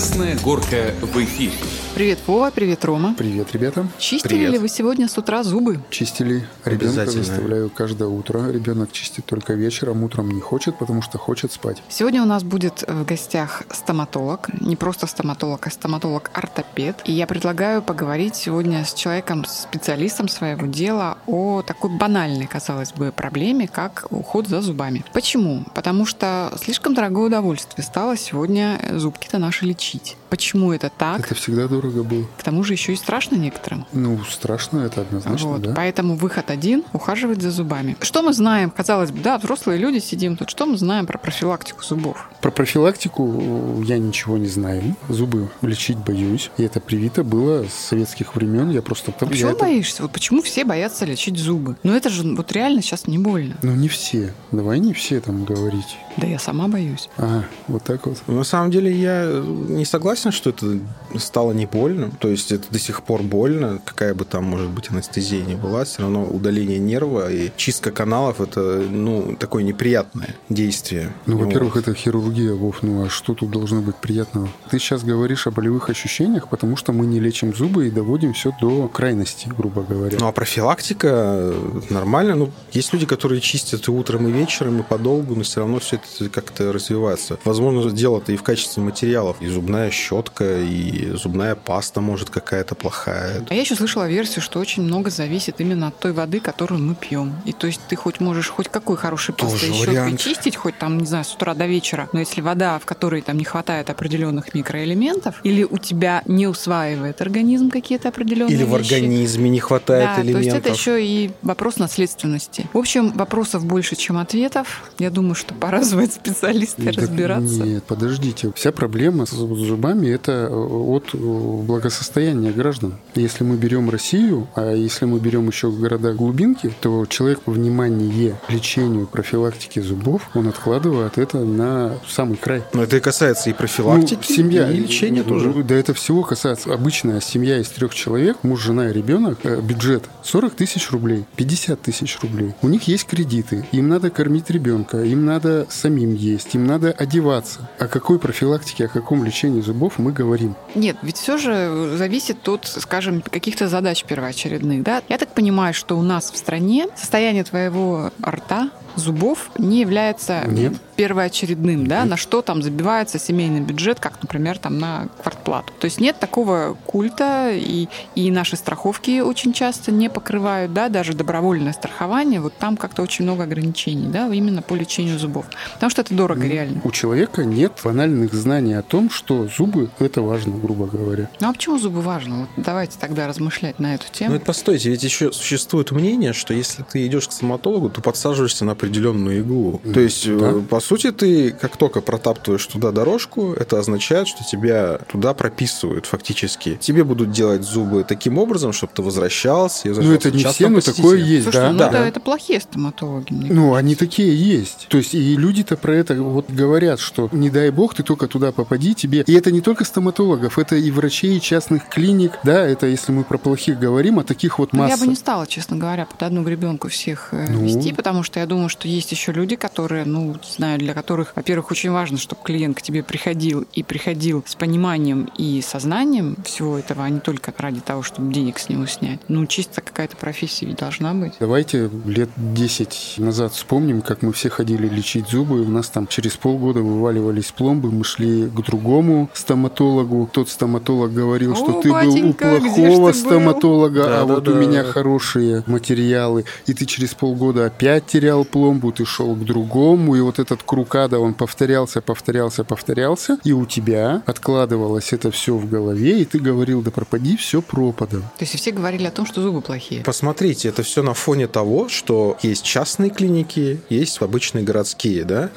Красная горка в эфире. Привет, Вова, привет, Рома. Привет, ребята. Чистили Привет. ли вы сегодня с утра зубы? Чистили ребенка, заставляю каждое утро. Ребенок чистит только вечером, утром не хочет, потому что хочет спать. Сегодня у нас будет в гостях стоматолог. Не просто стоматолог, а стоматолог-ортопед. И я предлагаю поговорить сегодня с человеком, с специалистом своего дела о такой банальной, казалось бы, проблеме, как уход за зубами. Почему? Потому что слишком дорогое удовольствие стало сегодня зубки-то наши лечить. Почему это так? Это всегда дорого было. К тому же еще и страшно некоторым. Ну, страшно это однозначно, Вот, да? Поэтому выход один – ухаживать за зубами. Что мы знаем? Казалось бы, да, взрослые люди сидим тут. Что мы знаем про профилактику зубов? Про профилактику я ничего не знаю. Зубы лечить боюсь. И это привито было с советских времен. Я просто... А почему это- боишься? Вот почему все боятся лечить зубы? Ну это же вот реально сейчас не больно. Ну, не все. Давай не все там говорить. Да я сама боюсь. А, вот так вот. На самом деле я не согласен, что это стало не больно. То есть это до сих пор больно, какая бы там, может быть, анестезия ни была, все равно удаление нерва и чистка каналов это, ну, такое неприятное действие. Ну, Вот. во-первых, это хирургия, Вов. Ну, а что тут должно быть приятного? Ты сейчас говоришь о болевых ощущениях, потому что мы не лечим зубы и доводим все до крайности, грубо говоря. Ну, а профилактика нормально. Ну, есть люди, которые чистят и утром, и вечером, и подолгу, но все равно все это как-то развивается. Возможно, дело-то и в качестве материалов. И зубная щетка, и зубная паста может какая-то плохая. А я еще слышала версию, что очень много зависит именно от той воды, которую мы пьем. И то есть ты хоть можешь хоть какой хорошей пастой щеткой вариант. чистить, хоть там, не знаю, с утра до вечера, но если вода, в которой там не хватает определенных микроэлементов, или у тебя не усваивает организм какие-то определенные Или в вещи, организме не хватает да, то есть элементов. это еще и вопрос наследственности. В общем, вопросов больше, чем ответов. Я думаю, что пора звать специалиста и разбираться. Нет, подождите. Вся проблема с зубами – это э, от э, благосостояния граждан. Если мы берем Россию, а если мы берем еще города глубинки, то человек внимание лечению, профилактике зубов, он откладывает это на самый край. Но это и касается и профилактики, Ну, семья. и лечения тоже. Да это всего касается. Обычная семья из трех человек, муж, жена и ребенок, э, бюджет 40 тысяч рублей, 50 тысяч рублей. У них есть кредиты, им надо кормить ребенка, им надо самим есть, им надо одеваться. О какой профилактике, о каком лечении зубов мы говорим? Нет, ведь все же зависит от, скажем, каких-то задач первоочередных. Да? Я так понимаю, что у нас в стране состояние твоего рта, зубов не является Нет. Первоочередным, да, на что там забивается семейный бюджет, как, например, там на квартплату. То есть нет такого культа, и, и наши страховки очень часто не покрывают, да, даже добровольное страхование, вот там как-то очень много ограничений, да, именно по лечению зубов. Потому что это дорого, реально. У человека нет банальных знаний о том, что зубы – это важно, грубо говоря. Ну а почему зубы важно? Вот давайте тогда размышлять на эту тему. Ну, это постойте, ведь еще существует мнение, что если ты идешь к стоматологу, то подсаживаешься на определенную иглу. То есть, да. э, по сути, ты как только протаптываешь туда дорожку, это означает, что тебя туда прописывают фактически. Тебе будут делать зубы таким образом, чтобы ты возвращался. и Ну, это не все, но такое есть, Слушай, да? ну да. это, это плохие стоматологи, мне Ну, они такие есть. То есть, и люди-то про это вот говорят, что не дай бог ты только туда попади, тебе... И это не только стоматологов, это и врачей, и частных клиник, да, это если мы про плохих говорим, а таких вот Ну, масса. Я бы не стала, честно говоря, под одну гребенку всех э, Ну. вести, потому что я думаю, что есть еще люди, которые, ну, знаю, для которых, во-первых, очень важно, чтобы клиент к тебе приходил и приходил с пониманием и сознанием всего этого, а не только ради того, чтобы денег с него снять. Ну, чисто какая-то профессия ведь должна быть. Давайте лет 10 назад вспомним, как мы все ходили лечить зубы. У нас там через полгода вываливались пломбы, мы шли к другому стоматологу. Тот стоматолог говорил, что О, ты был у батенька, где ж плохого ты был? стоматолога, Да, а да, вот у да. меня хорошие материалы. И ты через полгода опять терял пломбу, ты шел к другому, и вот этот круг ада, он повторялся, повторялся, повторялся, и у тебя откладывалось это все в голове, и ты говорил, да пропади все пропадом. То есть все говорили о том, что зубы плохие. Посмотрите, это все на фоне того, что есть частные клиники, есть обычные городские, да,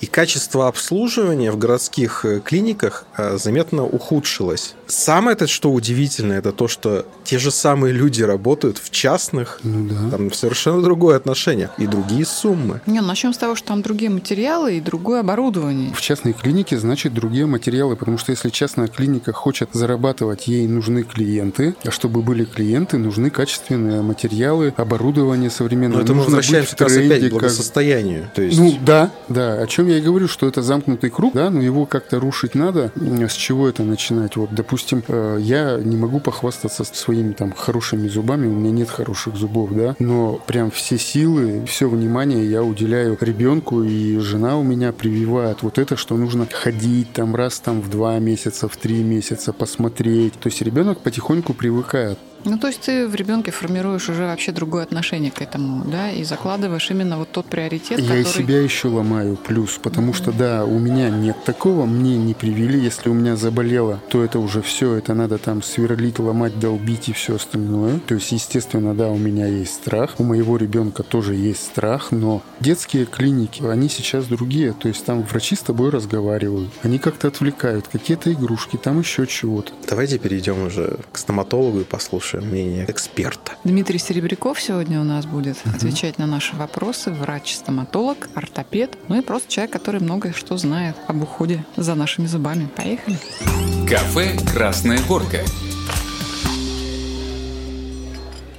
и качество обслуживания в городских э, клиниках э, заметно ухудшилось. Самое это, что удивительно, это то, что те же самые люди работают в частных, Ну да. там совершенно другое отношение, и другие суммы. Не, ну, начнем с того, что там другие материалы и другое оборудование. В частной клинике значит другие материалы, потому что если частная клиника хочет зарабатывать, ей нужны клиенты, а чтобы были клиенты, нужны качественные материалы, оборудование современное. Но это мы Нужно возвращаемся быть как раз в тренде, опять к как- благосостоянию. То есть... Ну да, да. О чем я и говорю, что это замкнутый круг, да, но его как-то рушить надо. С чего это начинать? Вот, допустим, э, я не могу похвастаться своими там хорошими зубами, у меня нет хороших зубов, да, но прям все силы, все внимание я уделяю ребенку, и жена у меня прививает вот это, что нужно ходить там раз там в два месяца, в три месяца, посмотреть. То есть ребенок потихоньку привыкает. Ну, то есть ты в ребенке формируешь уже вообще другое отношение к этому, да, и закладываешь именно вот тот приоритет, Я и который... себя еще ломаю плюс, потому что да, у меня нет такого, мне не привили, если у меня заболело, то это уже все, это надо там сверлить, ломать, долбить и все остальное. То есть, естественно, да, у меня есть страх, у моего ребенка тоже есть страх, но детские клиники, они сейчас другие, то есть там врачи с тобой разговаривают, они как-то отвлекают, какие-то игрушки, там еще чего-то. Давайте перейдем уже к стоматологу и послушаем мнение эксперта. Дмитрий Серебряков сегодня у нас будет отвечать на наши вопросы. Врач-стоматолог, ортопед, ну и просто человек, который много что знает об уходе за нашими зубами. Поехали. Кафе «Красная горка».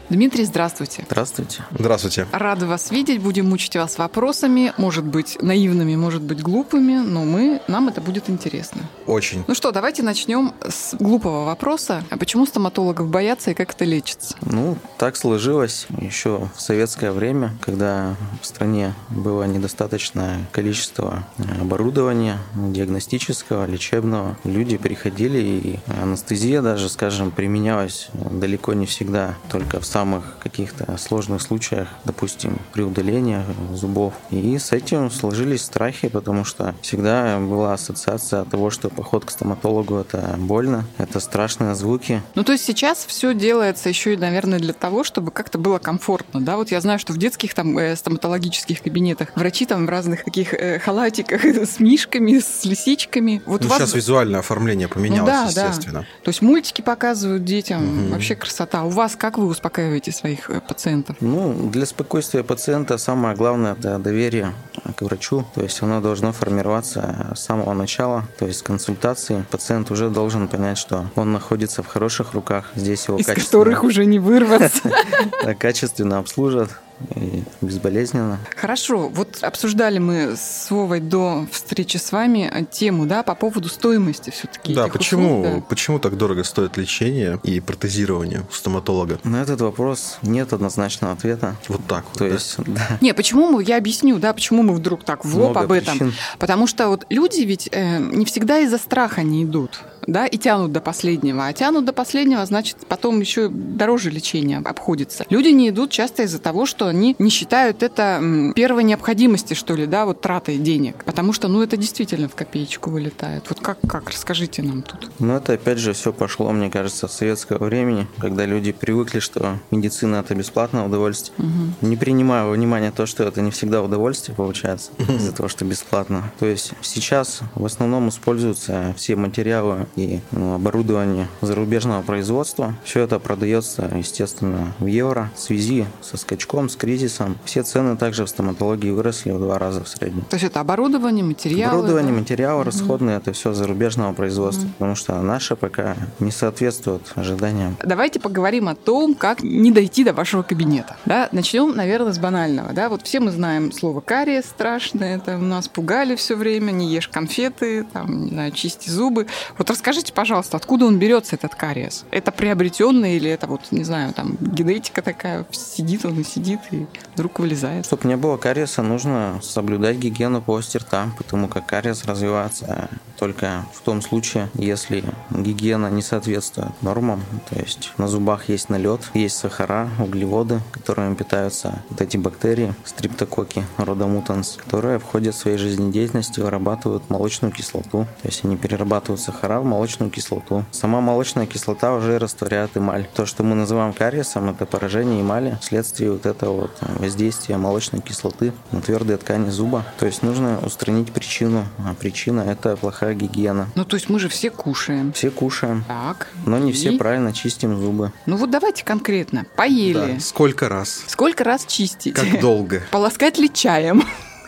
Дмитрий, здравствуйте. Здравствуйте. Здравствуйте. Рада вас видеть, будем мучить вас вопросами, может быть наивными, может быть глупыми, но мы, нам это будет интересно. Очень. Ну что, давайте начнем с глупого вопроса. А почему стоматологов боятся и как это лечится? Ну, так сложилось еще в советское время, когда в стране было недостаточное количество э, оборудования диагностического, лечебного. Люди приходили, и анестезия даже, скажем, применялась далеко не всегда, только в самых каких-то сложных случаях, допустим, при удалении зубов. И с этим сложились страхи, потому что всегда была ассоциация того, что поход к стоматологу это больно, это страшные звуки, Ну, то есть сейчас все делается еще и, наверное, для того, чтобы как-то было комфортно, да? Вот я знаю, что в детских там э, стоматологических кабинетах врачи там в разных таких э, халатиках с мишками, с лисичками. Вот Ну, вас- сейчас визуальное оформление поменялось, да, да. естественно. То есть мультики показывают детям, Мгм. вообще красота. У вас как вы успокаиваете своих э, пациентов? Ну, для спокойствия пациента самое главное – это доверие к врачу. То есть оно должно формироваться с самого начала, то есть консультации. Пациент уже должен понять, что он находится в хороших руках. Здесь его Из качественно, которых уже не вырваться. качественно обслужат и безболезненно. Хорошо, вот обсуждали мы с Вовой до встречи с вами тему, да, по поводу стоимости все-таки. Да, почему, почему так дорого стоит лечение и протезирование у стоматолога? На этот вопрос нет однозначного ответа. Вот так вот. То да? есть, да, Не, почему мы, я объясню, да, почему мы вдруг так в лоб много об этом. причин. Потому что вот люди ведь э, не всегда из-за страха не идут, да, и тянут до последнего. А тянут до последнего, значит, потом еще дороже лечение обходится. Люди не идут часто из-за того, что они не считают это первой необходимости, что ли, да, вот тратой денег. Потому что, ну, это действительно в копеечку вылетает. Вот как, как, расскажите нам тут. Но это опять же все пошло, мне кажется, с советского времени, когда люди привыкли, что медицина это бесплатное удовольствие. Не принимая во внимание то, что это не всегда удовольствие получается из-за того, что бесплатно. То есть сейчас в основном используются все материалы и ну, оборудование зарубежного производства. Все это продается, естественно, в евро. В связи со скачком, с кризисом, все цены также в стоматологии выросли в два раза в среднем. То есть это оборудование, материалы. Оборудование, да? материалы расходные, это все зарубежного производства, потому что наше пока не соответствует ожиданиям. Давайте поговорим о том, как не дойти до вашего кабинета. Да? Начнем, наверное, с банального. Да? Вот все мы знаем слово кариес страшное, это нас пугали все время, не ешь конфеты, там, не знаю, чисти зубы. Вот расскажите, пожалуйста, откуда он берется, этот кариес? Это приобретенный или это вот, не знаю, там, генетика такая, сидит он и сидит, и вдруг вылезает? Чтобы не было кариеса, нужно соблюдать гигиену полости рта, потому как кариес развивается только в том случае, если гигиена не соответствует нормам. То есть на зубах есть налет, есть сахара, углеводы, которыми питаются вот эти бактерии, стриптококи, родомутанс, которые в ходе своей жизнедеятельности вырабатывают молочную кислоту. То есть они перерабатывают сахара в молочную кислоту. Сама молочная кислота уже растворяет эмаль. То, что мы называем кариесом, это поражение эмали вследствие вот этого вот воздействия молочной кислоты на твердые ткани зуба. То есть нужно устранить причину. А причина – это плохая гигиена. Ну, то есть мы же все кушаем. Все кушаем. Так. Но не и? все правильно чистим зубы. Ну вот давайте конкретно. Поели. Да. Сколько раз? Сколько раз чистить? Как долго? Полоскать ли чаем?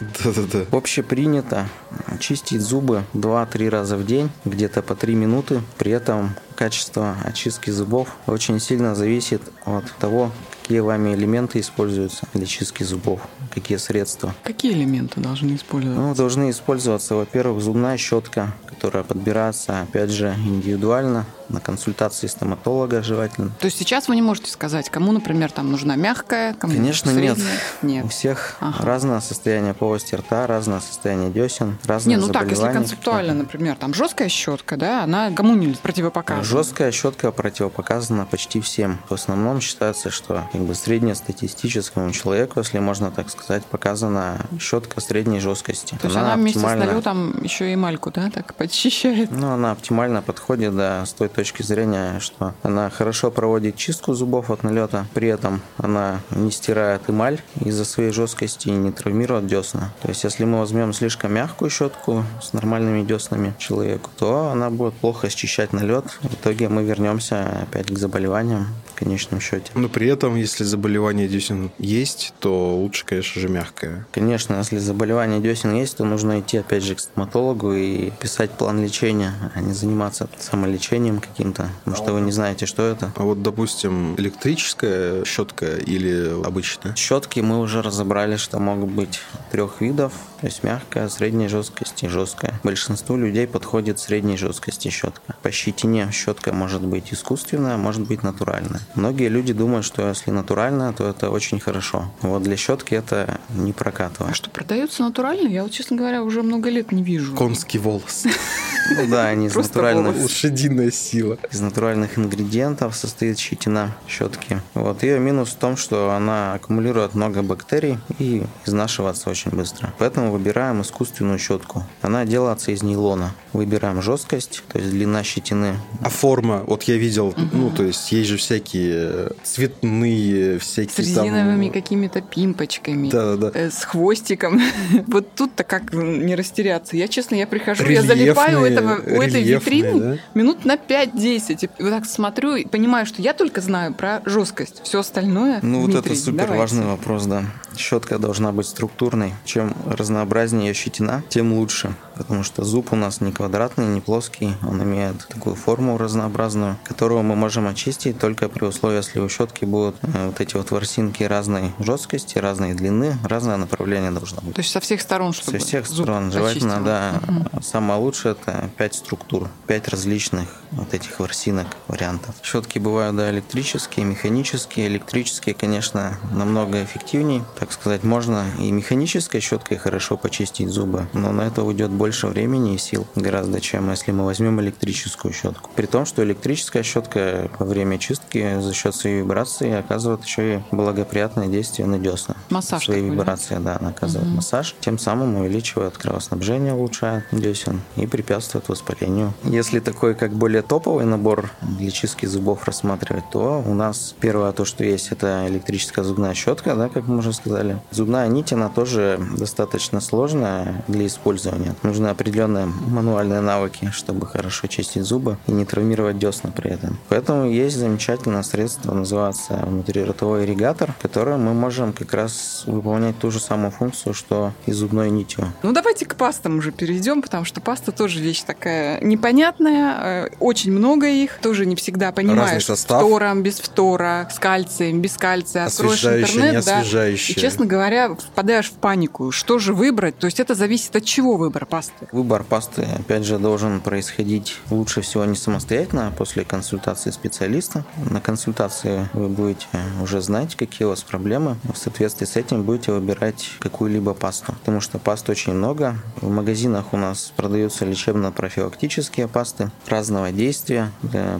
Да-да-да. Общепринято чистить зубы 2-3 раза в день, где-то по 3 минуты. При этом качество очистки зубов очень сильно зависит от того, какие вами элементы используются для чистки зубов, какие средства. Какие элементы должны использоваться? Ну, должны использоваться, во-первых, зубная щетка, которая подбирается, опять же, индивидуально, на консультации стоматолога желательно. То есть сейчас вы не можете сказать, кому, например, там нужна мягкая, кому Конечно, нет. средняя? Нет. У всех Ага. разное состояние полости рта, разное состояние десен, разные Не, ну так, если концептуально, например, там жесткая щетка, да, она кому не противопоказана? Жесткая щетка противопоказана почти всем. В основном считается, что как бы среднестатистическому человеку, если можно так сказать, показана щетка средней жесткости. То есть она, вместе с оптимально- налетом еще и эмальку, да, так подчищает? Ну, она оптимально подходит, да, с той точки зрения, что она хорошо проводит чистку зубов от налета, при этом она не стирает эмаль из-за своей жесткости и не травмирует десна. То есть, если мы возьмем слишком мягкую щетку с нормальными деснами человеку, то она будет плохо счищать налет. В итоге мы вернемся опять к заболеваниям в конечном счете. Но при этом, если заболевание десен есть, то лучше, конечно же, мягкое. Конечно, если заболевание десен есть, то нужно идти опять же к стоматологу и писать план лечения, а не заниматься самолечением каким-то, потому что вы не знаете, что это. А вот, допустим, электрическая щетка или обычная? Щетки мы уже разобрали, что могут быть трех видов, то есть мягкая, средней жесткости и жесткая. Большинству людей подходит средней жесткости щетка. По щетине щетка может быть искусственная, может быть натуральная. Многие люди думают, что если натуральная, то это очень хорошо. Вот для щетки это не А прокатывает. что, продается натурально? Я вот, честно говоря, уже много лет не вижу. Конский волос. Ну да, они из натуральных. Лошадиная сила. из натуральных ингредиентов состоит щетина щетки. Вот ее минус в том, что она аккумулирует много бактерий и изнашивается очень быстро. Поэтому выбираем искусственную щетку. Она делается из нейлона. Выбираем жесткость, то есть длина щетины. А форма, вот я видел, ну, то есть есть же всякие цветные, всякие С там- резиновыми какими-то пимпочками. Да-да-да. э, С хвостиком. Вот тут-то как не растеряться. Я, честно, я прихожу, я залипаю у, этого, у этой витрины да? минут на 5-10. И вот так смотрю и понимаю, что я только знаю про жесткость. Все остальное Ну вот это супер давайте. важный вопрос, да. Щетка должна быть структурной. Чем разнообразнее щетина, тем лучше. Потому что зуб у нас не квадратный, не плоский. Он имеет такую форму разнообразную, которую мы можем очистить только при условии, если у щетки будут э, вот эти вот ворсинки разной жесткости, разной длины, разное направление должно быть. То есть со всех сторон, чтобы Со всех зуб сторон. Желательно, да. Мгм. Самое лучшее это 5 структур, 5 различных вот этих ворсинок, вариантов. Щетки бывают, да, электрические, механические. Электрические, конечно, намного эффективнее. Так сказать, можно и механической щеткой хорошо почистить зубы, но на это уйдет больше времени и сил гораздо, чем если мы возьмем электрическую щетку. При том, что электрическая щетка во время чистки за счет своей вибрации оказывает еще и благоприятное действие на десна. Массаж да? вибрации, да, она оказывает массаж, тем самым увеличивает кровоснабжение, улучшает десен и препятствует воспалению. Если такой как более топовый набор для чистки зубов рассматривать, то у нас первое то, что есть, это электрическая зубная щетка, да, как мы уже сказали. Зубная нить, она тоже достаточно сложная для использования. Нужны определенные мануальные навыки, чтобы хорошо чистить зубы и не травмировать десна при этом. Поэтому есть замечательное средство, называется внутриротовой ирригатор, которое мы можем как раз выполнять ту же самую функцию, что и зубной нитью. Ну, давайте к пастам уже перейдем, потому что паста тоже вещь такая непонятная. э, Очень много их. Тоже не всегда понимаешь, с состав. фтором, без фтора, с кальцием, без кальция. Откроешь интернет, да, и, честно говоря, впадаешь в панику. Что же выбрать? То есть это зависит от чего выбор пасты? Выбор пасты, опять же, должен происходить лучше всего не самостоятельно, а после консультации специалиста. На консультации вы будете уже знать, какие у вас проблемы. В соответствии с этим будете выбирать какую-либо пасту. Потому что паст очень много. В магазинах у нас продаются лечебно-профилактические пасты разного действия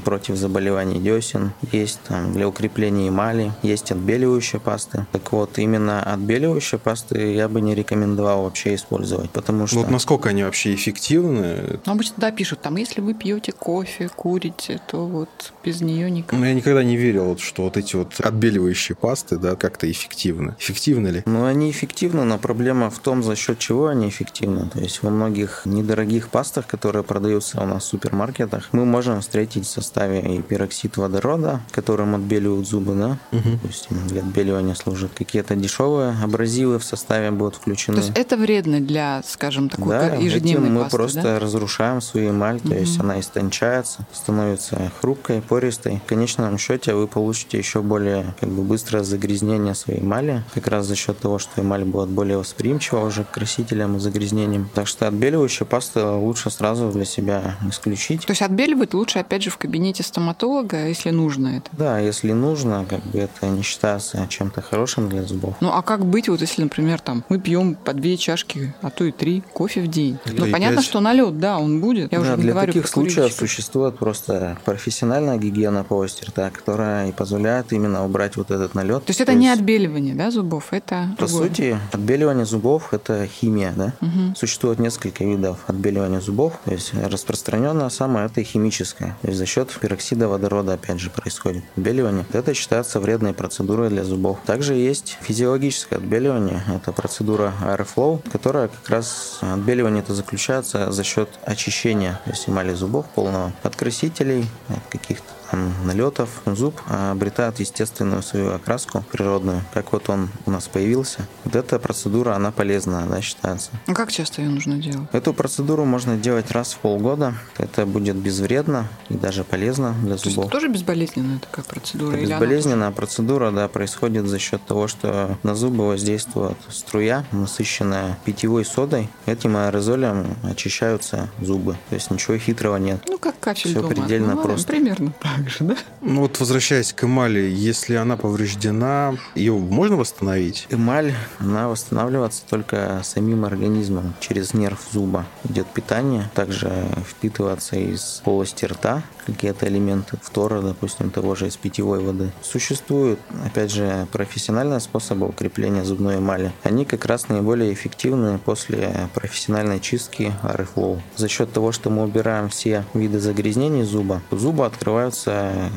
против заболеваний десен. Есть там для укрепления эмали, есть отбеливающие пасты. Так вот, именно отбеливающие пасты я бы не рекомендовал вообще использовать, потому что... Вот насколько они они вообще эффективны. Ну, обычно, да, пишут, там, если вы пьете кофе, курите, то вот без нее никак. Но я никогда не верил, вот, что вот эти вот отбеливающие пасты, да, как-то эффективны. Эффективны ли? Ну, они эффективны, но проблема в том, за счет чего они эффективны. То есть во многих недорогих пастах, которые продаются у нас в супермаркетах, мы можем встретить в составе и пероксид водорода, которым отбеливают зубы, да, Угу. допустим, для отбеливания служат. Какие-то дешевые абразивы в составе будут включены. То есть это вредно для, скажем, такой да, ежедневной этим мы пасты, просто да? разрушаем свою эмаль, то есть Мгм. она истончается, становится хрупкой, пористой. В конечном счете вы получите еще более как бы, быстрое загрязнение своей эмали, как раз за счет того, что эмаль будет более восприимчива уже к красителям и загрязнениям. Так что отбеливающие пасты лучше сразу для себя исключить. То есть отбеливать лучше, опять же, в кабинете стоматолога, если нужно это. Да, если нужно, как бы это не считается чем-то хорошим для зубов. Ну а как быть, вот если, например, там мы пьем по две чашки, а то и три кофе в день? Ну понятно, что налет, да, он будет. Я Да, уже для говорю таких случаев существует просто профессиональная гигиена полости рта, которая и позволяет именно убрать вот этот налет. То есть это не отбеливание, да, зубов, это По другое. сути, отбеливание зубов – это химия, да? Мгм. Существует несколько видов отбеливания зубов. То есть распространенное самое – это химическое. То есть за счет пероксида водорода, опять же, происходит отбеливание. Это считается вредной процедурой для зубов. Также есть физиологическое отбеливание. Это процедура Airflow, которая как раз отбеливание это заключается за счет очищения то эмали зубов полного от красителей, от каких-то налетов. Зуб обретает естественную свою окраску природную, как вот он у нас появился. Вот эта процедура, она полезна, да, считается. А как часто ее нужно делать? Эту процедуру можно делать раз в полгода. Это будет безвредно и даже полезно для То есть зубов. это тоже безболезненная такая процедура? Это она безболезненная процедура, да, происходит за счет того, что на зубы воздействует струя, насыщенная питьевой содой. Этим аэрозолем очищаются зубы. То есть ничего хитрого нет. Ну, как кафель Всё дома. предельно Ну, ладно, просто. Примерно так же, да? Ну вот возвращаясь к эмали, если она повреждена, ее можно восстановить? Эмаль, она восстанавливается только самим организмом. Через нерв зуба идет питание. Также впитываться из полости рта какие-то элементы фтора, допустим, того же из питьевой воды. Существуют, опять же, профессиональные способы укрепления зубной эмали. Они как раз наиболее эффективны после профессиональной чистки Airflow. За счет того, что мы убираем все виды загрязнений зуба, у зуба открываются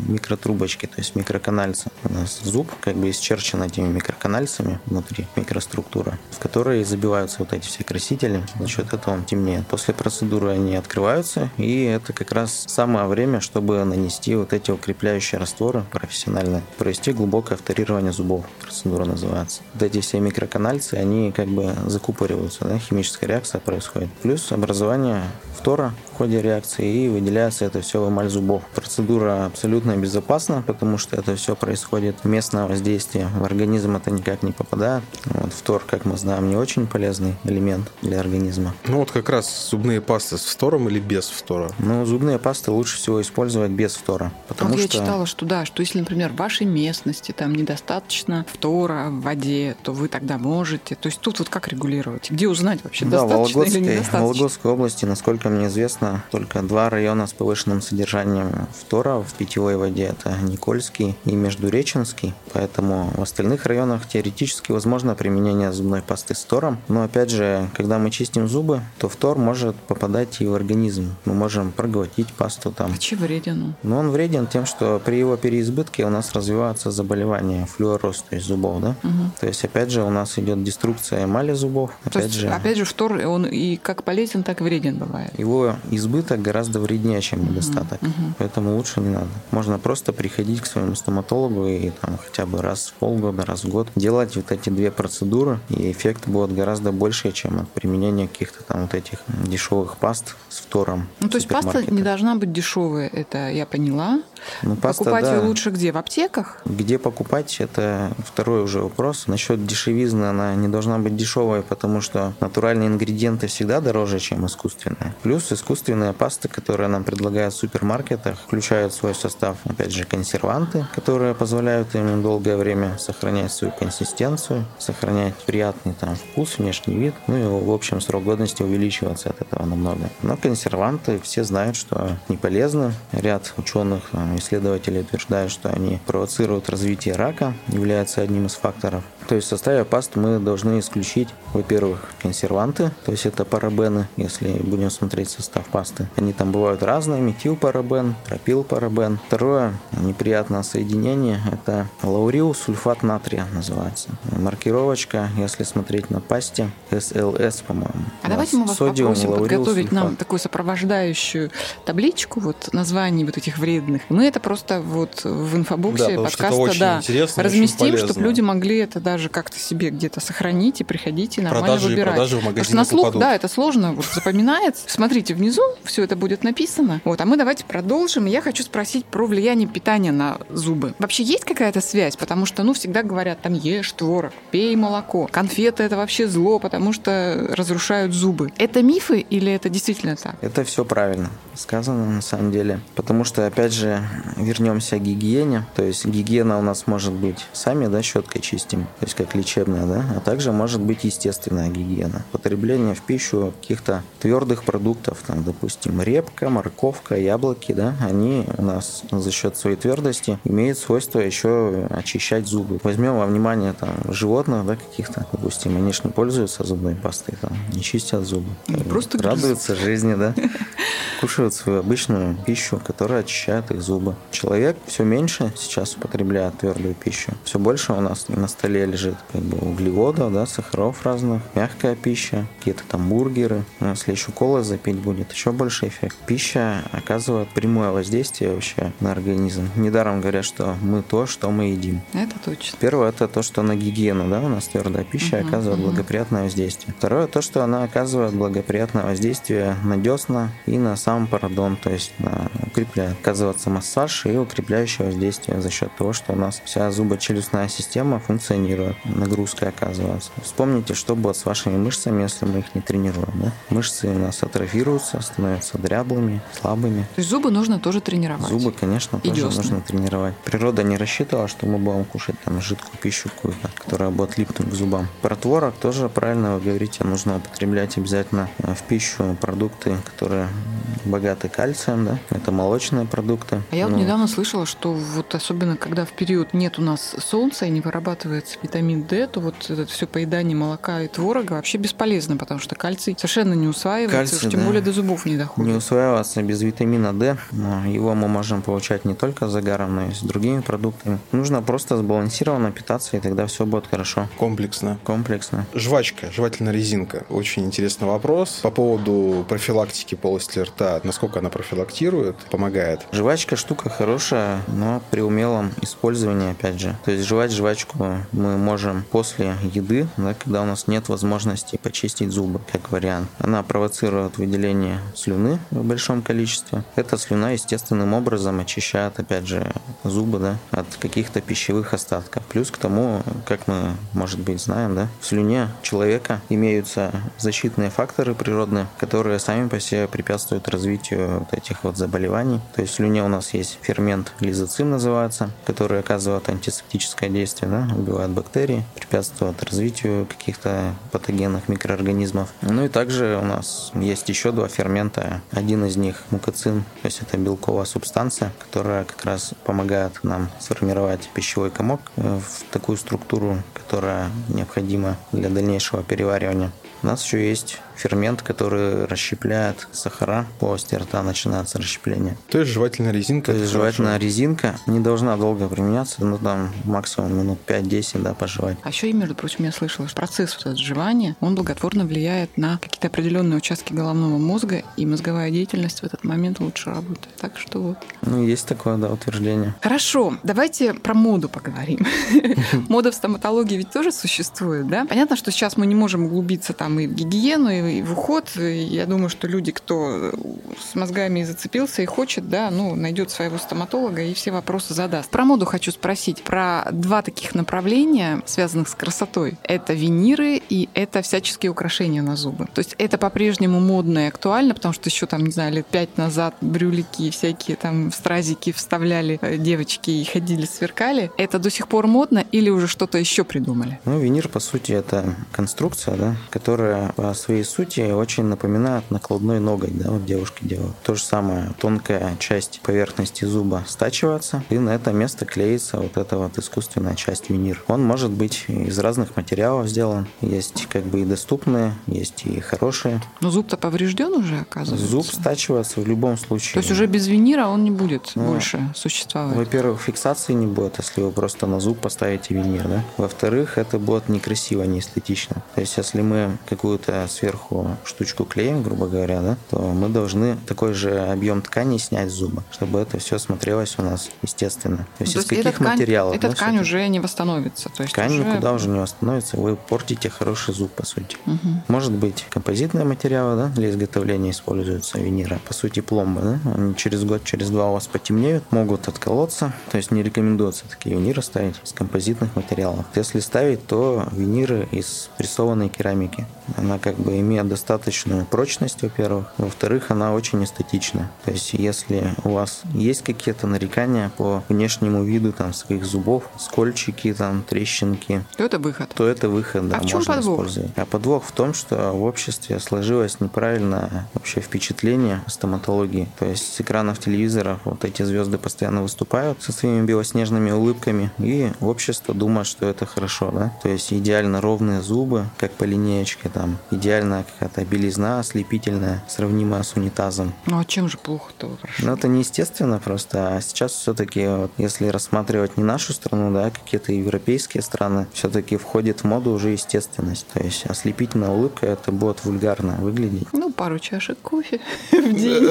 микротрубочки, то есть микроканальцы. У нас зуб как бы исчерчен этими микроканальцами внутри микроструктура, в которые забиваются вот эти все красители. За счет этого он темнеет. После процедуры они открываются, и это как раз самое время, чтобы нанести вот эти укрепляющие растворы профессиональные, провести глубокое вторирование зубов. Процедура называется. Вот эти все микроканальцы, они как бы закупориваются, да, химическая реакция происходит. Плюс образование фтора в ходе реакции и выделяется это все в эмаль зубов. Процедура абсолютно безопасна, потому что это все происходит местное воздействие. В организм это никак не попадает. Вот, фтор, как мы знаем, не очень полезный элемент для организма. Ну вот как раз зубные пасты с фтором или без фтора? Но зубные пасты лучше всего использовать без фтора, потому вот что... я читала, что да, что если, например, в вашей местности там недостаточно фтора в воде, то вы тогда можете. То есть тут вот как регулировать? Где узнать вообще, Да, в достаточно или Вологодской, в недостаточно? Вологодской области, насколько мне известно, только два района с повышенным содержанием фтора в питьевой воде. Это Никольский и Междуреченский. Поэтому в остальных районах теоретически возможно применение зубной пасты с фтором. Но опять же, когда мы чистим зубы, то фтор может попадать и в организм. Мы можем проглотить пасту там. А чем вреден он? Но он вреден тем, что при его переизбытке у нас развивается заболевание, флюороз, то есть зубов, да? То есть, опять же, у нас идет деструкция эмали зубов. То Опять есть, же, опять же, фтор, он и как полезен, так и вреден бывает. Его избыток гораздо вреднее, чем недостаток. Поэтому лучше не надо. Можно просто приходить к своему стоматологу и там хотя бы раз в полгода, раз в год делать вот эти две процедуры, и эффект будет гораздо больше, чем от применения каких-то там вот этих дешевых паст с фтором. Ну, то есть паста не должна быть дешевая, это я поняла. Ну, паста, Покупать да. ее лучше где? В аптеках? Где покупать, это второй уже вопрос. Насчет дешевизны, она не должна быть дешевой, потому что натуральные ингредиенты всегда дороже, чем искусственные. Плюс искусственные пасты, которые нам предлагают в супермаркетах, включают в свой состав, опять же, консерванты, которые позволяют им долгое время сохранять свою консистенцию, сохранять приятный там вкус, внешний вид, ну и в общем срок годности увеличиваться от этого намного. Но консерванты все знают, что не полезны. Ряд ученых, исследователей утверждают, что они провоцируют развитие рака, являются одним из факторов. То есть в составе паст мы должны исключить, во-первых, консерванты, то есть это парабены, если будем смотреть состав пасты. Они там бывают разные, метилпарабен, пропилпарабен. Второе неприятное соединение – это лаурил сульфат натрия называется. Маркировочка, если смотреть на пасте, SLS, по-моему. А давайте мы вас Содиум, попросим подготовить сульфат. нам такую сопровождающую табличку вот названий вот этих вредных. Мы это просто вот в инфобоксе да, подкаста да, разместим, чтобы люди могли это даже как-то себе где-то сохранить и приходить и нормально продажи, выбирать. Продажи в Потому что на слух, да, это сложно вот, запоминается. Смотрите, внизу все это будет написано. Вот, а мы давайте продолжим. Я хочу спросить про влияние питания на зубы. Вообще есть какая-то связь? Потому что, ну, всегда говорят, там, ешь творог, пей молоко. Конфеты – это вообще зло, потому что разрушают зубы. Это мифы или это действительно так? Это все правильно сказано на самом деле. Потому что, опять же, вернемся к гигиене. То есть гигиена у нас может быть сами, да, щеткой чистим, то есть как лечебная, да, а также может быть естественная гигиена. Потребление в пищу каких-то твердых продуктов, там, допустим, репка, морковка, яблоки, да, они у нас за счет своей твердости имеют свойство еще очищать зубы. Возьмем во внимание там животных, да, каких-то, допустим, они же не пользуются зубной пастой, там, не чистят зубы. Просто радуются жизни, да. Кушают свою обычную пищу, которая очищает их зубы. Человек все меньше сейчас употребляет твердую пищу. Все больше у нас на столе лежит как бы углеводов, да, сахаров разных, мягкая пища, какие-то там бургеры. Но если еще кола запить будет, еще больше эффект. Пища оказывает прямое воздействие вообще на организм. Недаром говорят, что мы то, что мы едим. Это точно. Первое это то, что на гигиену, да, у нас твердая пища угу, оказывает угу. благоприятное воздействие. Второе то, что она оказывает благоприятное воздействие на десна и на сам парадон, то есть укрепляет. Оказывается массаж и укрепляющее воздействие за счет того, что у нас вся зубочелюстная система функционирует, нагрузка оказывается. Вспомните, что будет с вашими мышцами, если мы их не тренируем. Да? Мышцы у нас атрофируются, становятся дряблыми, слабыми. То есть зубы нужно тоже тренировать? Зубы, конечно, и тоже десны. нужно тренировать. Природа не рассчитывала, что мы будем кушать там жидкую пищу какую-то, которая будет липнуть к зубам. Про творог тоже правильно вы говорите, нужно употреблять обязательно в пищу продукты, которые богаты кальцием, да, это молочные продукты. А я вот ну, недавно слышала, что вот особенно когда в период нет у нас солнца и не вырабатывается витамин D, то вот это все поедание молока и творога вообще бесполезно, потому что кальций совершенно не усваивается, кальций, тем да. более до зубов не доходит. Не усваивается без витамина D. Но его мы можем получать не только загаром, но и с другими продуктами. Нужно просто сбалансированно питаться, и тогда все будет хорошо. Комплексно. Комплексно. Жвачка, жевательная резинка. Очень интересный вопрос. По поводу профилактики полости рта, насколько она профилактирует, помогает? Жвачка штука хорошая, но при умелом использовании, опять же. То есть жевать жвачку мы можем после еды, да, когда у нас нет возможности почистить зубы, как вариант. Она провоцирует выделение слюны в большом количестве. Эта слюна естественным образом очищает, опять же, зубы да, от каких-то пищевых остатков. Плюс к тому, как мы, может быть, знаем, да, в слюне человека имеются защитные факторы природные, которые сами по себе препятствуют развитию вот этих вот заболеваний. То есть в слюне у нас есть фермент лизоцим называется, который оказывает антисептическое действие, да, убивает бактерии, препятствует развитию каких-то патогенных микроорганизмов. Ну и также у нас есть еще два фермента. Один из них мукоцин, то есть это белковая субстанция, которая как раз помогает нам сформировать пищевой комок э, в такую структуру, которая необходима для дальнейшего переваривания. У нас еще есть фермент, который расщепляет сахара, полости рта начинается расщепление. То есть жевательная резинка? То есть жевательная хорошо. резинка не должна долго применяться, ну там максимум минут 5-10, да, пожевать. А еще, между прочим, я слышала, что процесс вот этого жевания, он благотворно влияет на какие-то определенные участки головного мозга, и мозговая деятельность в этот момент лучше работает. Так что вот. Ну, есть такое, да, утверждение. Хорошо, давайте про моду поговорим. Мода в стоматологии ведь тоже существует, да? Понятно, что сейчас мы не можем углубиться там там и в гигиену, и в уход. Я думаю, что люди, кто с мозгами зацепился и хочет, да, ну, найдет своего стоматолога и все вопросы задаст. Про моду хочу спросить. Про два таких направления, связанных с красотой. Это виниры и это всяческие украшения на зубы. То есть это по-прежнему модно и актуально, потому что еще там, не знаю, лет пять назад брюлики всякие там стразики вставляли э, девочки и ходили, сверкали. Это до сих пор модно или уже что-то еще придумали? Ну, винир, по сути, это конструкция, да, которая по своей сути очень напоминает накладной ноготь, да, вот девушки делают. То же самое, тонкая часть поверхности зуба стачивается, и на это место клеится вот эта вот искусственная часть винир. Он может быть из разных материалов сделан. Есть как бы и доступные, есть и хорошие. Но зуб-то поврежден уже, оказывается. Зуб стачивается в любом случае. То есть уже без винира он не будет ну, больше существовать? Во-первых, фиксации не будет, если вы просто на зуб поставите винир, да? Во-вторых, это будет некрасиво, не эстетично. То есть если мы какую-то сверху штучку клеим, грубо говоря, да, то мы должны такой же объем ткани снять с зуба, чтобы это все смотрелось у нас естественно. То есть, то из каких ткань, материалов? Эта да, ткань уже не восстановится. То есть ткань уже... никуда уже не восстановится, вы портите хороший зуб, по сути. Угу. Может быть, композитные материалы да, для изготовления используются винира. По сути, пломбы. Да? Они через год, через два у вас потемнеют, могут отколоться. То есть не рекомендуется такие виниры ставить из композитных материалов. Если ставить, то виниры из прессованной керамики. Она как бы имеет достаточную прочность, во-первых. Во-вторых, она очень эстетична. То есть если у вас есть какие-то нарекания по внешнему виду там своих зубов, скольчики, там, трещинки, то это выход. То это выход, да, а в чем можно подвох? использовать. А подвох в том, что в обществе сложилось неправильное вообще впечатление о стоматологии. То есть с экранов телевизоров вот эти звезды постоянно выступают со своими белоснежными улыбками, и общество думает, что это хорошо, да. То есть идеально ровные зубы, как по линеечке, там, идеальная какая-то белизна ослепительная, сравнимая с унитазом. Ну а чем же плохо-то? Ну это неестественно просто. А сейчас все-таки, вот, если рассматривать не нашу страну, да, какие-то европейские страны, все-таки входит в моду уже естественность. То есть ослепительная улыбка это будет вульгарно выглядеть. Ну, пару чашек кофе в день.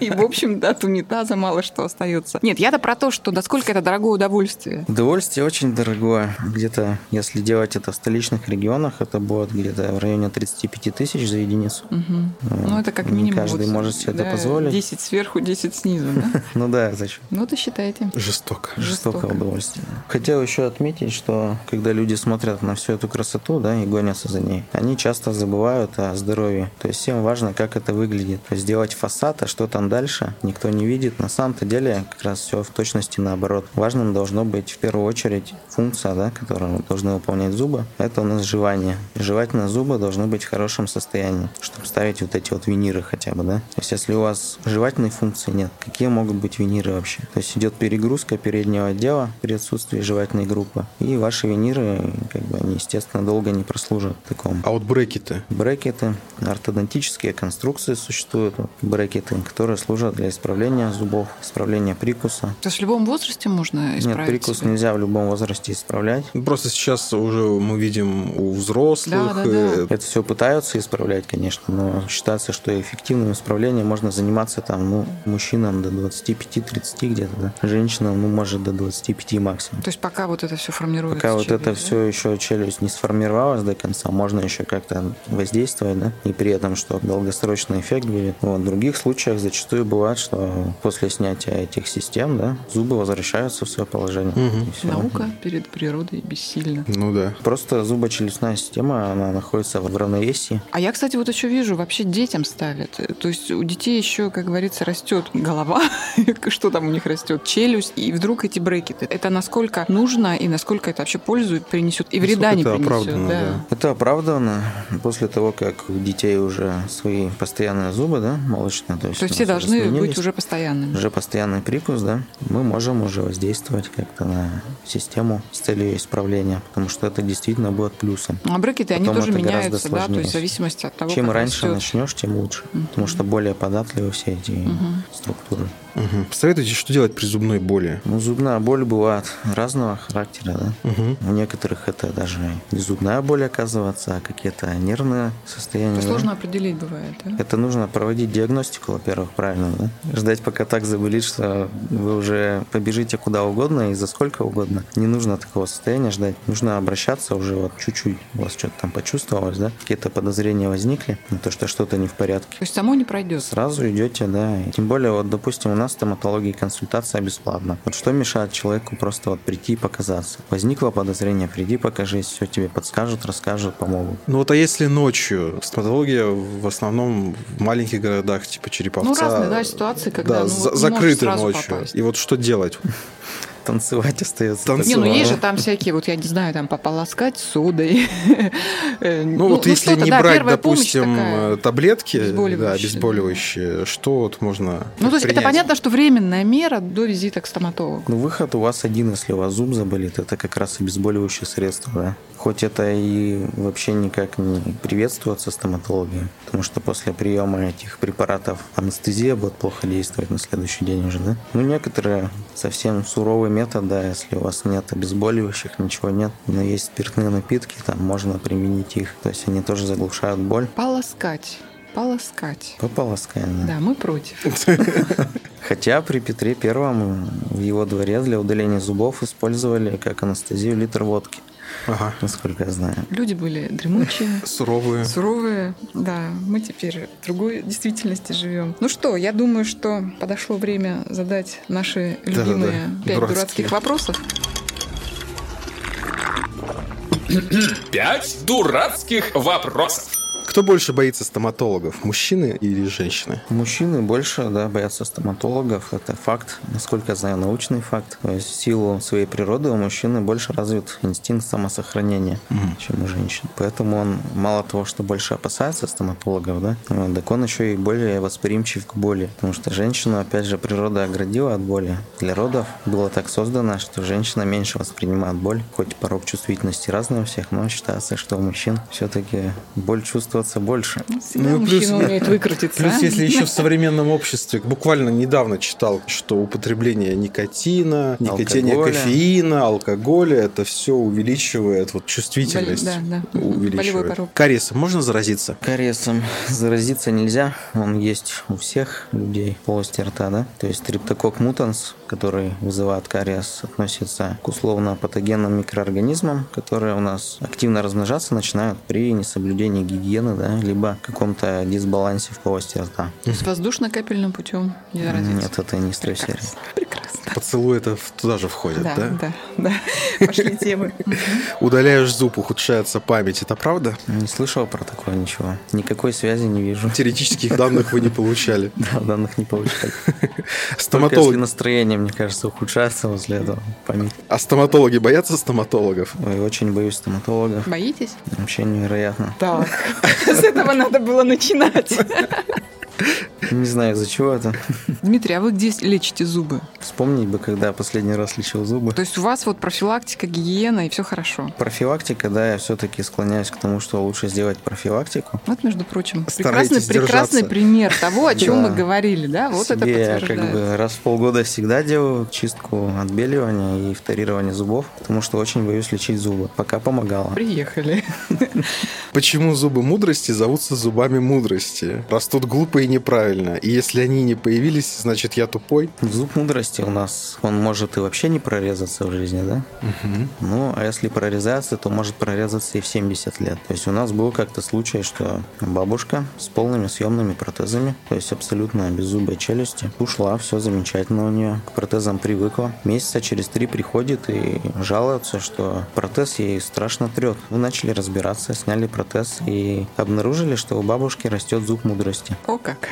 И, в общем, да, от унитаза мало что остается. Нет, я-то про то, что насколько это дорогое удовольствие. Удовольствие очень дорогое. Где-то, если делать это в столичных регионах, это будет где-то в районе 35 тысяч за единицу. Ну, это как минимум. Каждый может себе это позволить. 10 сверху, 10 снизу, да? Ну да, зачем? Ну, то считайте. Жестоко. Жестокое удовольствие. Хотел еще отметить, что когда люди смотрят на всю эту красоту, да, и гонятся за ней, они часто забывают о здоровье. То есть всем важно, как это выглядит. То есть сделать фасад, а что там дальше, никто не видит. На самом-то деле как раз все в точности наоборот. Важным должно быть в первую очередь функция, да, которую должны выполнять зубы. Это у нас жевание. Жевательные зубы должны быть в хорошем состоянии, чтобы ставить вот эти вот виниры хотя бы, да. То есть если у вас жевательной функции нет, какие могут быть виниры вообще? То есть идет перегрузка переднего отдела при отсутствии жевательной группы, и ваши виниры, как бы, они, естественно, долго не прослужат в таком. А вот брекеты? Брекеты, ортодонтические конструкции существуют, брекеты, которые служат для исправления зубов, исправления прикуса. То есть в любом возрасте можно исправить? Нет, прикус себе? нельзя в любом возрасте исправлять. Просто сейчас уже мы видим у взрослых. Да, да, да. Э, Это все пытаются исправлять, конечно, но считается, что эффективным исправлением можно заниматься там, ну, мужчинам до 25-30 где-то, да. Женщинам, ну, может, до 25 максимум. То есть пока вот это все формируется? Пока вот челюсть, это да? все еще челюсть не сформировалась до конца, можно еще как-то воздействовать, да, и при этом, что долгосрочный эффект будет. Вот. В других случаях зачастую бывает, что после снятия этих систем, да, зубы возвращаются в свое положение. Угу. Наука перед природой бессильна. Ну да. Просто зубочелюстная система, она находится в равновесии. А я, кстати, вот еще вижу, вообще детям ставят. То есть у детей еще, как говорится, растет голова, что там у них растет, челюсть, и вдруг эти брекеты. Это насколько нужно и насколько это вообще пользу принесет, и вреда не принесет. Да. Да. Это оправдано после того, как у детей уже свои постоянные зубы, да, молочные. То есть, то есть все должны быть уже постоянными. Уже постоянный прикус, да. Мы можем уже воздействовать как-то на систему с целью исправления, потому что это действительно будет плюсом. А брекеты, Потом они тоже меняются, да, то есть в зависимости от того, Чем как раньше растет. начнешь, тем лучше, угу. потому что более податливы все эти угу. структуры. Угу. Посоветуйте, что делать при зубной боли? Ну, зубная боль бывает разного характера, да. Угу. У некоторых это даже не зубная боль оказывается, а какие-то нервные состояния. Это да? сложно определить бывает, да? Это нужно проводить диагностику, во-первых, правильно, да. Ждать, пока так заболит, что вы уже побежите куда угодно и за сколько угодно. Не нужно такого состояния ждать. Нужно обращаться уже вот чуть-чуть. У вас что-то там почувствовалось, началось, да, какие-то подозрения возникли, на то, что что-то не в порядке. То есть само не пройдет. Сразу идете, да. И тем более, вот, допустим, у нас стоматология консультация бесплатна. Вот что мешает человеку просто вот прийти и показаться? Возникло подозрение, приди, покажись, все тебе подскажут, расскажут, помогут. Ну вот а если ночью? Стоматология в основном в маленьких городах, типа Череповца. Ну, разные, да, ситуации, когда да, ну, за- вот закрыты ночью. попасть. И вот что делать? Танцевать остается. Танцевать. Не, ну есть же там всякие, вот я не знаю, там пополоскать содой. Э, Ну, вот если что-то, не да, брать, допустим, э, таблетки, да, Обезболивающие. обезболивающие, что вот можно Ну, то есть это понятно, что временная мера до визита к стоматологу. Ну, выход у вас один, если у вас зуб заболит, это как раз обезболивающее средство, да. Хоть это и вообще никак не приветствуется стоматологией, потому что после приема этих препаратов анестезия будет плохо действовать на следующий день уже, да. Ну, некоторые совсем суровый метод, да, если у вас нет обезболивающих, ничего нет, но есть спиртные напитки, там можно применить их, то есть они тоже заглушают боль. Полоскать. Полоскать. Пополоскаем, да. Да, мы против. Хотя при Петре Первом в его дворе для удаления зубов использовали как анестезию литр водки, Ага. насколько я знаю. Люди были дремучие, Суровые. суровые. Да, мы теперь в другой действительности живем. Ну что, я думаю, что подошло время задать наши любимые пять дурацкие. дурацких вопросов. Пять дурацких вопросов. Кто больше боится стоматологов, мужчины или женщины? Мужчины больше да, боятся стоматологов. Это факт, насколько я знаю, научный факт. То есть в силу своей природы у мужчины больше развит инстинкт самосохранения, чем у женщин. Поэтому он мало того, что больше опасается стоматологов, да, так он еще и более восприимчив к боли. Потому что женщину, опять же, природа оградила от боли. Для родов было так создано, что женщина меньше воспринимает боль. Хоть порог чувствительности разный у всех, но считается, что у мужчин все-таки боль чувствуется больше. Всегда Ну плюс- умеет выкрутиться. Плюс, а? если еще в современном обществе, буквально недавно читал, что употребление никотина, никотина, Алкоголя. кофеина, алкоголя, это все увеличивает вот чувствительность. Боле- да, да. Увеличивает. Болевой порог. Кариесом можно заразиться? Кариесом заразиться нельзя, он есть у всех людей полости рта, да? То есть стрептокок мутанс, который вызывает кариес, относится к условно-патогенным микроорганизмам, которые у нас активно размножаться начинают при несоблюдении гигиены, да, либо каком-то дисбалансе в полости рта. То есть воздушно-капельным путем не заразиться. Нет, это не с той серии. Прекрасно. Прекрасно. Поцелуй это туда же входит, Да, да? да, да. Пошли темы. Удаляешь зуб, ухудшается память. Это правда? Не слышал про такое ничего. Никакой связи не вижу. Теоретических данных вы не получали. Да, данных не получали. Только если Стоматологи, настроение, мне кажется, ухудшается после этого память. а стоматологи боятся стоматологов? Ой, очень боюсь стоматологов. Боитесь? Вообще невероятно. Так. С этого надо было начинать. Не знаю, из-за чего это. Дмитрий, а вы где лечите зубы? Вспомнить бы, когда последний раз лечил зубы. То есть у вас вот профилактика, гигиена и все хорошо. Профилактика, да, я все-таки склоняюсь к тому, что лучше сделать профилактику. Вот, между прочим, прекрасный, прекрасный пример того, о чем мы говорили, да? Вот это Себе я подтверждает. как бы раз в полгода всегда делаю чистку, отбеливание и вторирование зубов, потому что очень боюсь лечить зубы. Пока помогало. Приехали. Почему зубы мудрости зовутся зубами мудрости? Растут глупо и неправильно. И если они не появились, значит я тупой. Зуб мудрости у нас, он может и вообще не прорезаться в жизни, да? Ну, а если прорезается, то может прорезаться и в 70 лет. То есть у нас был как-то случай, что бабушка с полными съемными протезами, то есть абсолютно без зубой челюсти, ушла, все замечательно у нее, к протезам привыкла. Месяца через три приходит и жалуется, что протез ей страшно трет. Мы начали разбираться, сняли протез и обнаружили, что у бабушки растет зуб мудрости. О как.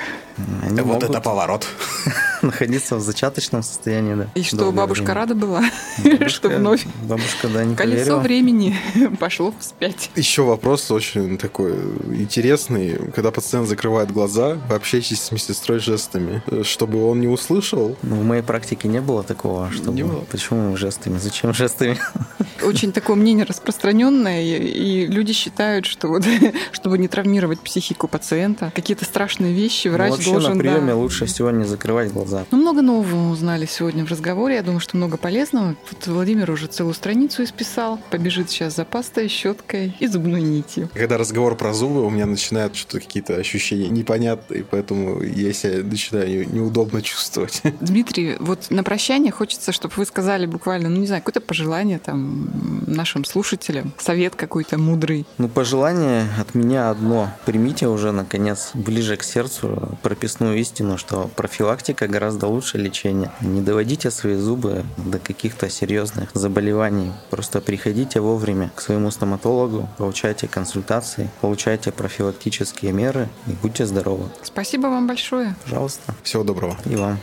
Они могут поворот. находиться в зачаточном состоянии, да. И что, бабушка время. рада была, Бабушка- что вновь Бабушка, да, не колесо поверила. времени пошло вспять. Еще вопрос очень такой интересный. Когда пациент закрывает глаза, вы общаетесь с медсестрой жестами, чтобы он не услышал. Ну, в моей практике не было такого, чтобы... Не было? Почему жестами? Зачем жестами? Очень такое мнение распространенное, и, люди считают, что вот, чтобы не травмировать психику пациента, какие-то страшные вещи врач Ну, вообще Еще должен, на приеме да. лучше всего не закрывать глаза. Ну, много нового мы узнали сегодня в разговоре. Я думаю, что много полезного. Вот Владимир уже целую страницу исписал. Побежит сейчас за пастой, щеткой и зубной нитью. Когда разговор про зубы, у меня начинают что-то какие-то ощущения непонятные, поэтому я себя начинаю неудобно чувствовать. Дмитрий, вот на прощание хочется, чтобы вы сказали буквально, ну, не знаю, какое-то пожелание там нашим слушателям, совет какой-то мудрый. Ну, пожелание от меня одно. Примите уже, наконец, ближе к сердцу прописную истину, что профилактика гораздо лучше лечения. Не доводите свои зубы до каких-то серьезных заболеваний. Просто приходите вовремя к своему стоматологу, получайте консультации, получайте профилактические меры и будьте здоровы. Спасибо вам большое. Пожалуйста. Всего доброго. И вам.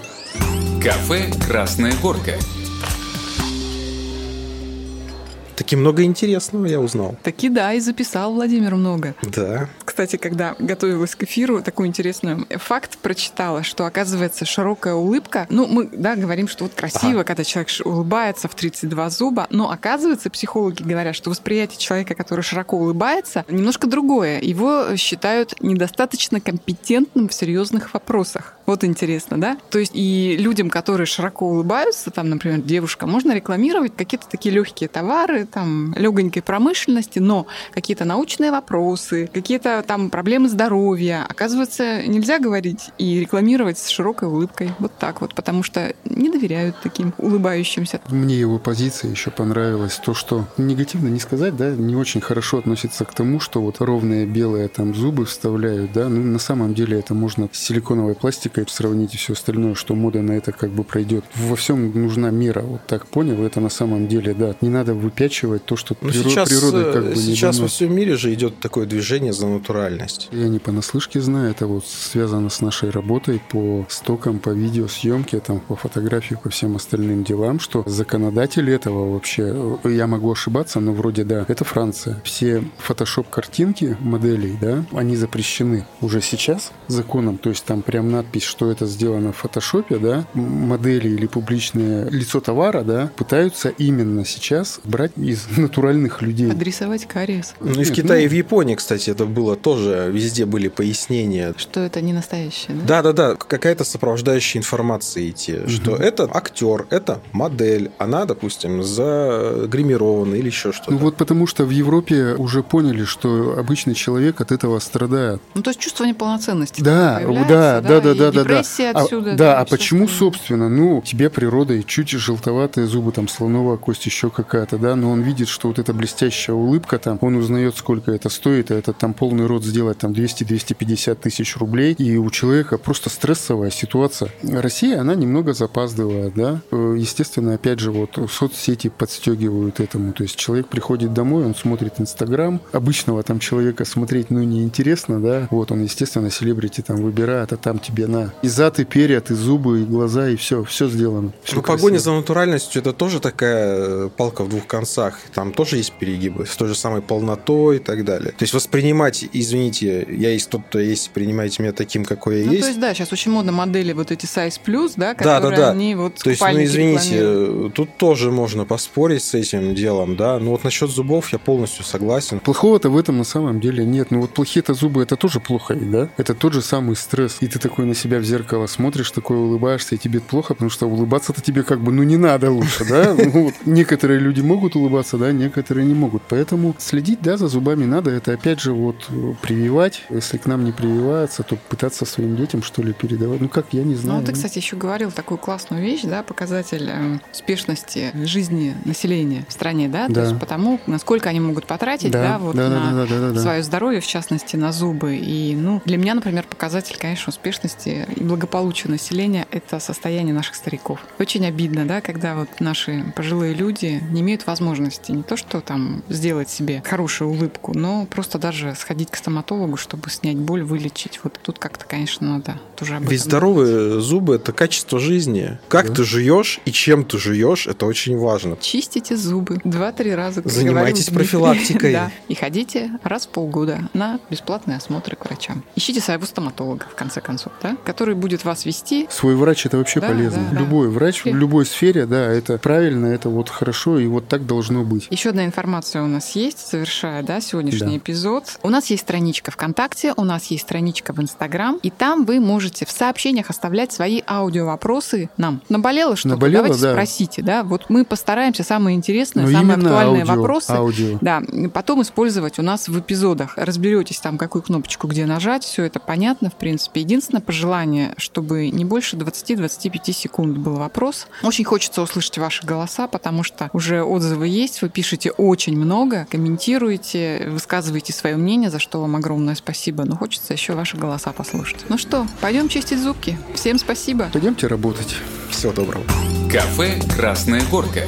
Кафе «Красная горка». Таки много интересного я узнал. Таки да, и записал Владимир много. Да. Кстати, когда готовилась к эфиру, такой интересный факт прочитала, что оказывается широкая улыбка. Ну, мы, да, говорим, что вот красиво, когда человек улыбается в 32 зуба, но оказывается, психологи говорят, что восприятие человека, который широко улыбается, немножко другое. Его считают недостаточно компетентным в серьезных вопросах. Вот интересно, да? То есть и людям, которые широко улыбаются, там, например, девушка, можно рекламировать какие-то такие легкие товары, там, легонькой промышленности, но какие-то научные вопросы, какие-то там проблемы здоровья, оказывается, нельзя говорить и рекламировать с широкой улыбкой. Вот так вот, потому что не доверяют таким улыбающимся. Мне его позиция еще понравилась. То, что негативно не сказать, да, не очень хорошо относится к тому, что вот ровные белые там зубы вставляют, да. Ну, на самом деле это можно силиконовой пластикой сравнить и все остальное, что мода на это как бы пройдет. Во всем нужна мера. Вот так понял, это на самом деле, да. Не надо выпячивать то, что Ну, приро- сейчас, природа как э, бы не сейчас дано. во всем мире же идет такое движение за натуральность. Я не понаслышке знаю, это вот связано с нашей работой по стокам, по видеосъемке, там, по фотографии, по всем остальным делам, что законодатель этого вообще, э, я могу ошибаться, но вроде да, это Франция. Все фотошоп-картинки моделей, да, они запрещены уже сейчас законом, то есть там прям надпись, что это сделано в фотошопе, да, модели или публичное лицо товара, да, пытаются именно сейчас брать из натуральных людей. Адресовать кариес. Ну и в Нет, Китае ну- и в Японии, кстати, это было тоже, везде были пояснения. Что это не настоящее, да? Да-да-да, какая-то сопровождающая информация идти, что это актер, это модель, она, допустим, загримирована или еще что-то. Ну вот потому что в Европе уже поняли, что обычный человек от этого страдает. Ну, то есть чувство неполноценности. Да, да, да, да, и да, да, да. депрессия А, отсюда. да, а почему, остальное. собственно, ну, тебе природа и чуть желтоватые зубы, там, слоновая кость, еще какая-то, да, но он видит, что вот эта блестящая улыбка там, он узнает, сколько это стоит, а это там полный рот сделать там 200-250 тысяч рублей, и у человека просто стрессовая ситуация. Россия, она немного запаздывает, да, Э, естественно, опять же, вот соцсети подстегивают этому, то есть человек приходит домой, он смотрит Инстаграм, обычного там человека смотреть, ну, неинтересно, да, вот он, естественно, селебрити там выбирает, а там тебе на и зад, и перья, и зубы, и глаза, и все, все сделано. Всё Ну, погоня за натуральностью это тоже такая э, палка в двух концах. Там тоже есть перегибы с той же самой полнотой и так далее. То есть воспринимать, извините, я есть тот, кто есть, принимайте меня таким, какой я Ну, есть. то есть, да, сейчас очень модно модели вот эти size plus, да, Да, которые да, да. они вот То есть, ну, извините, тут тоже можно поспорить с этим делом, да. Но вот насчет зубов я полностью согласен. Плохого-то в этом на самом деле нет. Ну вот плохие-то зубы это тоже плохо, да? Это тот же самый стресс. И ты такой на себя в зеркало смотришь, такой улыбаешься, и тебе плохо, потому что улыбаться-то тебе как бы, ну не надо лучше, да? Ну, вот некоторые люди могут улыбаться, да, некоторые не могут. Поэтому следить, да, за зубами надо. Это опять же вот э, прививать. Если к нам не прививается, то пытаться своим детям что ли передавать. Ну как, я не Ну, знаю. ты, кстати, еще говорил такую классную вещь, да, показатель э, успешности жизни населения в стране, да, то есть потому, насколько они могут потратить, да, Да, вот да, да, на да, да, да, да. свое здоровье, в частности, на зубы. И, ну, для меня, например, показатель, конечно, успешности и благополучия населения – это состояние наших стариков. Очень обидно, да, когда вот наши пожилые люди не имеют возможности не то, что там сделать себе хорошую улыбку, но просто даже сходить к стоматологу, чтобы снять боль, вылечить. Вот тут как-то, конечно, надо тоже об Ведь этом здоровые зубы это качество жизни. Как Да. ты жуешь и чем ты жуешь, это очень важно. Чистите зубы два-три раза. как Занимайтесь профилактикой. Да. И ходите раз в полгода на бесплатные осмотры к врачам. Ищите своего стоматолога, в конце концов, да? Который будет вас вести. Свой врач это вообще Да, полезно. да, да. Любой врач в любой сфере, да, это правильно, это вот хорошо, и вот так должно быть. Еще одна информация у нас есть, завершая да, сегодняшний Да. эпизод. У нас есть страничка ВКонтакте, у нас есть страничка в Инстаграм, и там вы можете в сообщениях оставлять свои аудиовопросы нам. Наболело что-то? Наболело, Давайте да. спросите, да? Вот мы постараемся самые интересные, Но самые именно актуальные аудио, вопросы. аудио. Да, потом использовать у нас в эпизодах. Разберетесь там, какую кнопочку где нажать, все это понятно, в принципе. Единственное пожелание, чтобы не больше 20-25 секунд был вопрос. Очень хочется услышать ваши голоса, потому что уже отзывы есть, вы пишете очень много, комментируете, высказываете свое мнение, за что вам огромное спасибо. Но хочется еще ваши голоса послушать. Ну что, пойдем чистить зубки. Всем спасибо. Пойдемте работать. Всего доброго. Кафе «Красная горка».